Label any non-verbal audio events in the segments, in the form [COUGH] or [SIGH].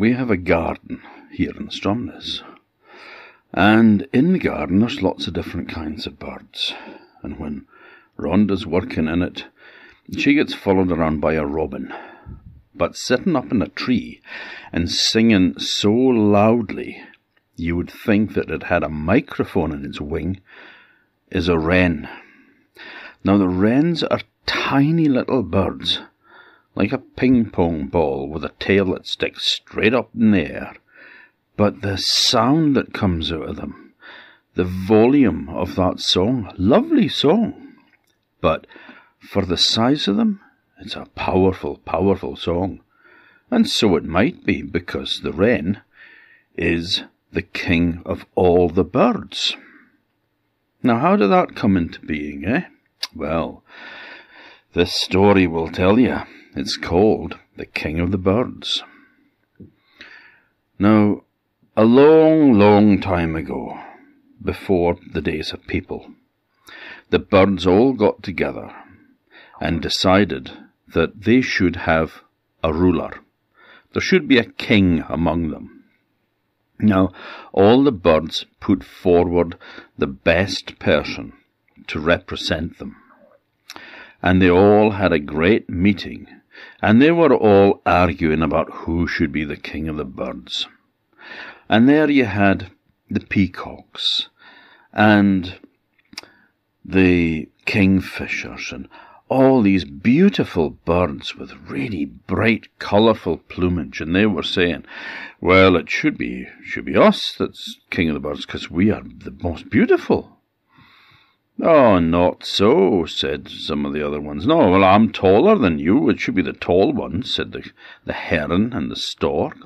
we have a garden here in Stromness. And in the garden, there's lots of different kinds of birds. And when Rhonda's working in it, she gets followed around by a robin. But sitting up in a tree and singing so loudly, you would think that it had a microphone in its wing, is a wren. Now, the wrens are tiny little birds, like a ping pong ball with a tail that sticks straight up in the air. But the sound that comes out of them, the volume of that song, lovely song. But for the size of them, it's a powerful, powerful song. And so it might be, because the wren is the king of all the birds. Now, how did that come into being, eh? Well, this story will tell you. It's called The King of the Birds. Now, a long, long time ago, before the days of people, the birds all got together and decided that they should have a ruler. There should be a king among them. Now, all the birds put forward the best person to represent them. And they all had a great meeting, and they were all arguing about who should be the king of the birds. And there you had the peacocks, and the kingfishers, and all these beautiful birds with really bright, colourful plumage, and they were saying, "Well, it should be should be us that's king of the birds because we are the most beautiful." Oh, not so, said some of the other ones. No, well, I'm taller than you. It should be the tall ones, said the, the heron and the stork.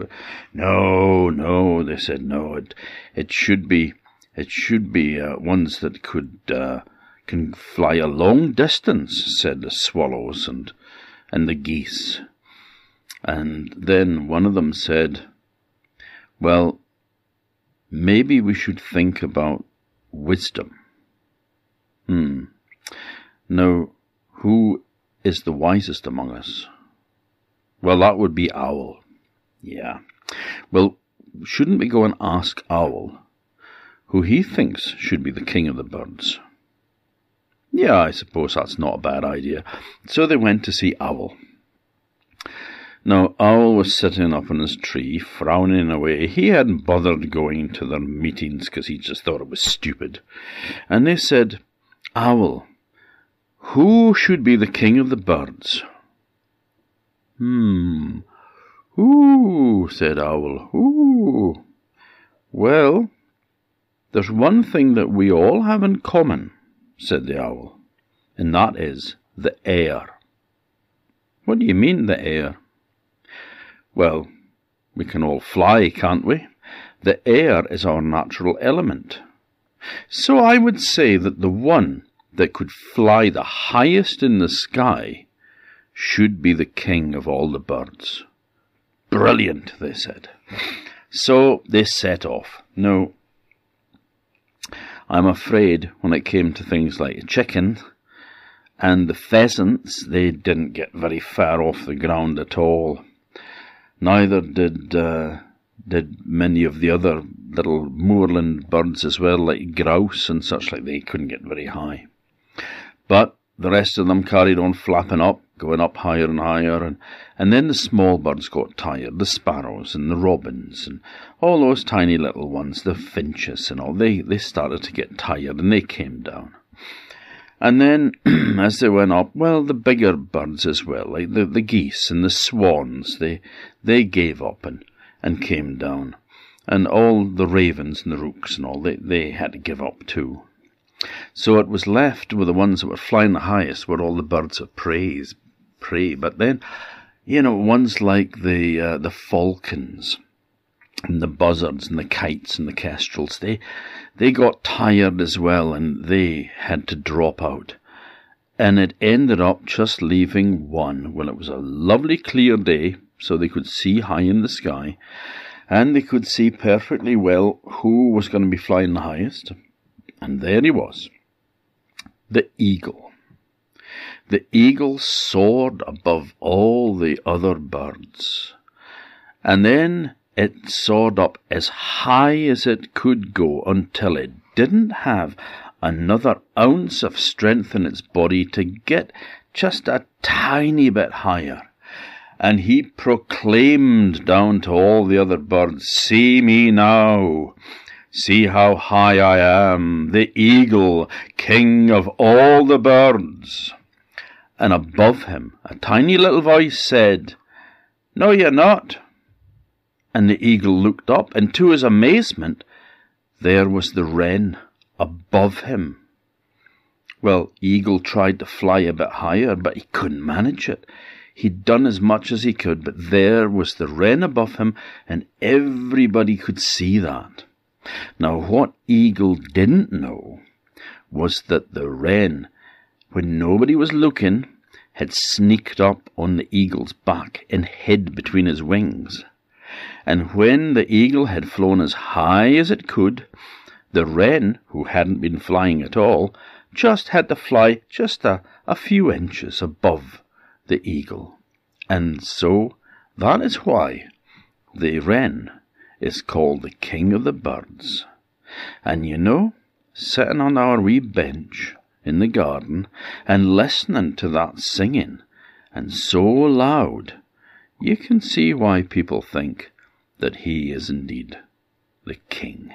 No, no, they said, no, it, it should be, it should be uh, ones that could uh, can fly a long distance, said the swallows and, and the geese. And then one of them said, Well, maybe we should think about wisdom. Hmm. Now, who is the wisest among us? Well, that would be Owl. Yeah. Well, shouldn't we go and ask Owl who he thinks should be the king of the birds? Yeah, I suppose that's not a bad idea. So they went to see Owl. Now, Owl was sitting up in his tree, frowning away. He hadn't bothered going to their meetings because he just thought it was stupid. And they said, Owl, who should be the king of the birds? Hmm. Who? said Owl. Who? Well, there's one thing that we all have in common said the owl, and that is the air. What do you mean, the air? Well, we can all fly, can't we? The air is our natural element. So I would say that the one that could fly the highest in the sky should be the king of all the birds. Brilliant, they said. So they set off. Now, I'm afraid when it came to things like chicken and the pheasants, they didn't get very far off the ground at all. Neither did uh, did many of the other little moorland birds as well, like grouse and such like. They couldn't get very high, but the rest of them carried on flapping up, going up higher and higher, and, and then the small birds got tired, the sparrows and the robins and all those tiny little ones, the finches and all, they, they started to get tired and they came down. And then, [CLEARS THROAT] as they went up, well, the bigger birds as well, like the, the geese and the swans, they, they gave up and, and came down. And all the ravens and the rooks and all, they, they had to give up too. So it was left with the ones that were flying the highest were all the birds of prey, prey. But then, you know, ones like the uh, the falcons and the buzzards and the kites and the kestrels, they they got tired as well and they had to drop out. And it ended up just leaving one. Well, it was a lovely clear day, so they could see high in the sky, and they could see perfectly well who was going to be flying the highest. And there he was, the eagle. The eagle soared above all the other birds. And then it soared up as high as it could go until it didn't have another ounce of strength in its body to get just a tiny bit higher. And he proclaimed down to all the other birds, See me now! See how high I am, the eagle, king of all the birds. And above him, a tiny little voice said, No, you're not. And the eagle looked up, and to his amazement, there was the wren above him. Well, Eagle tried to fly a bit higher, but he couldn't manage it. He'd done as much as he could, but there was the wren above him, and everybody could see that. Now, what Eagle didn't know was that the wren, when nobody was looking, had sneaked up on the eagle's back and hid between his wings. And when the eagle had flown as high as it could, the wren, who hadn't been flying at all, just had to fly just a, a few inches above the eagle. And so that is why the wren is called the king of the birds. And you know, sitting on our wee bench in the garden and listening to that singing, and so loud, you can see why people think that he is indeed the king.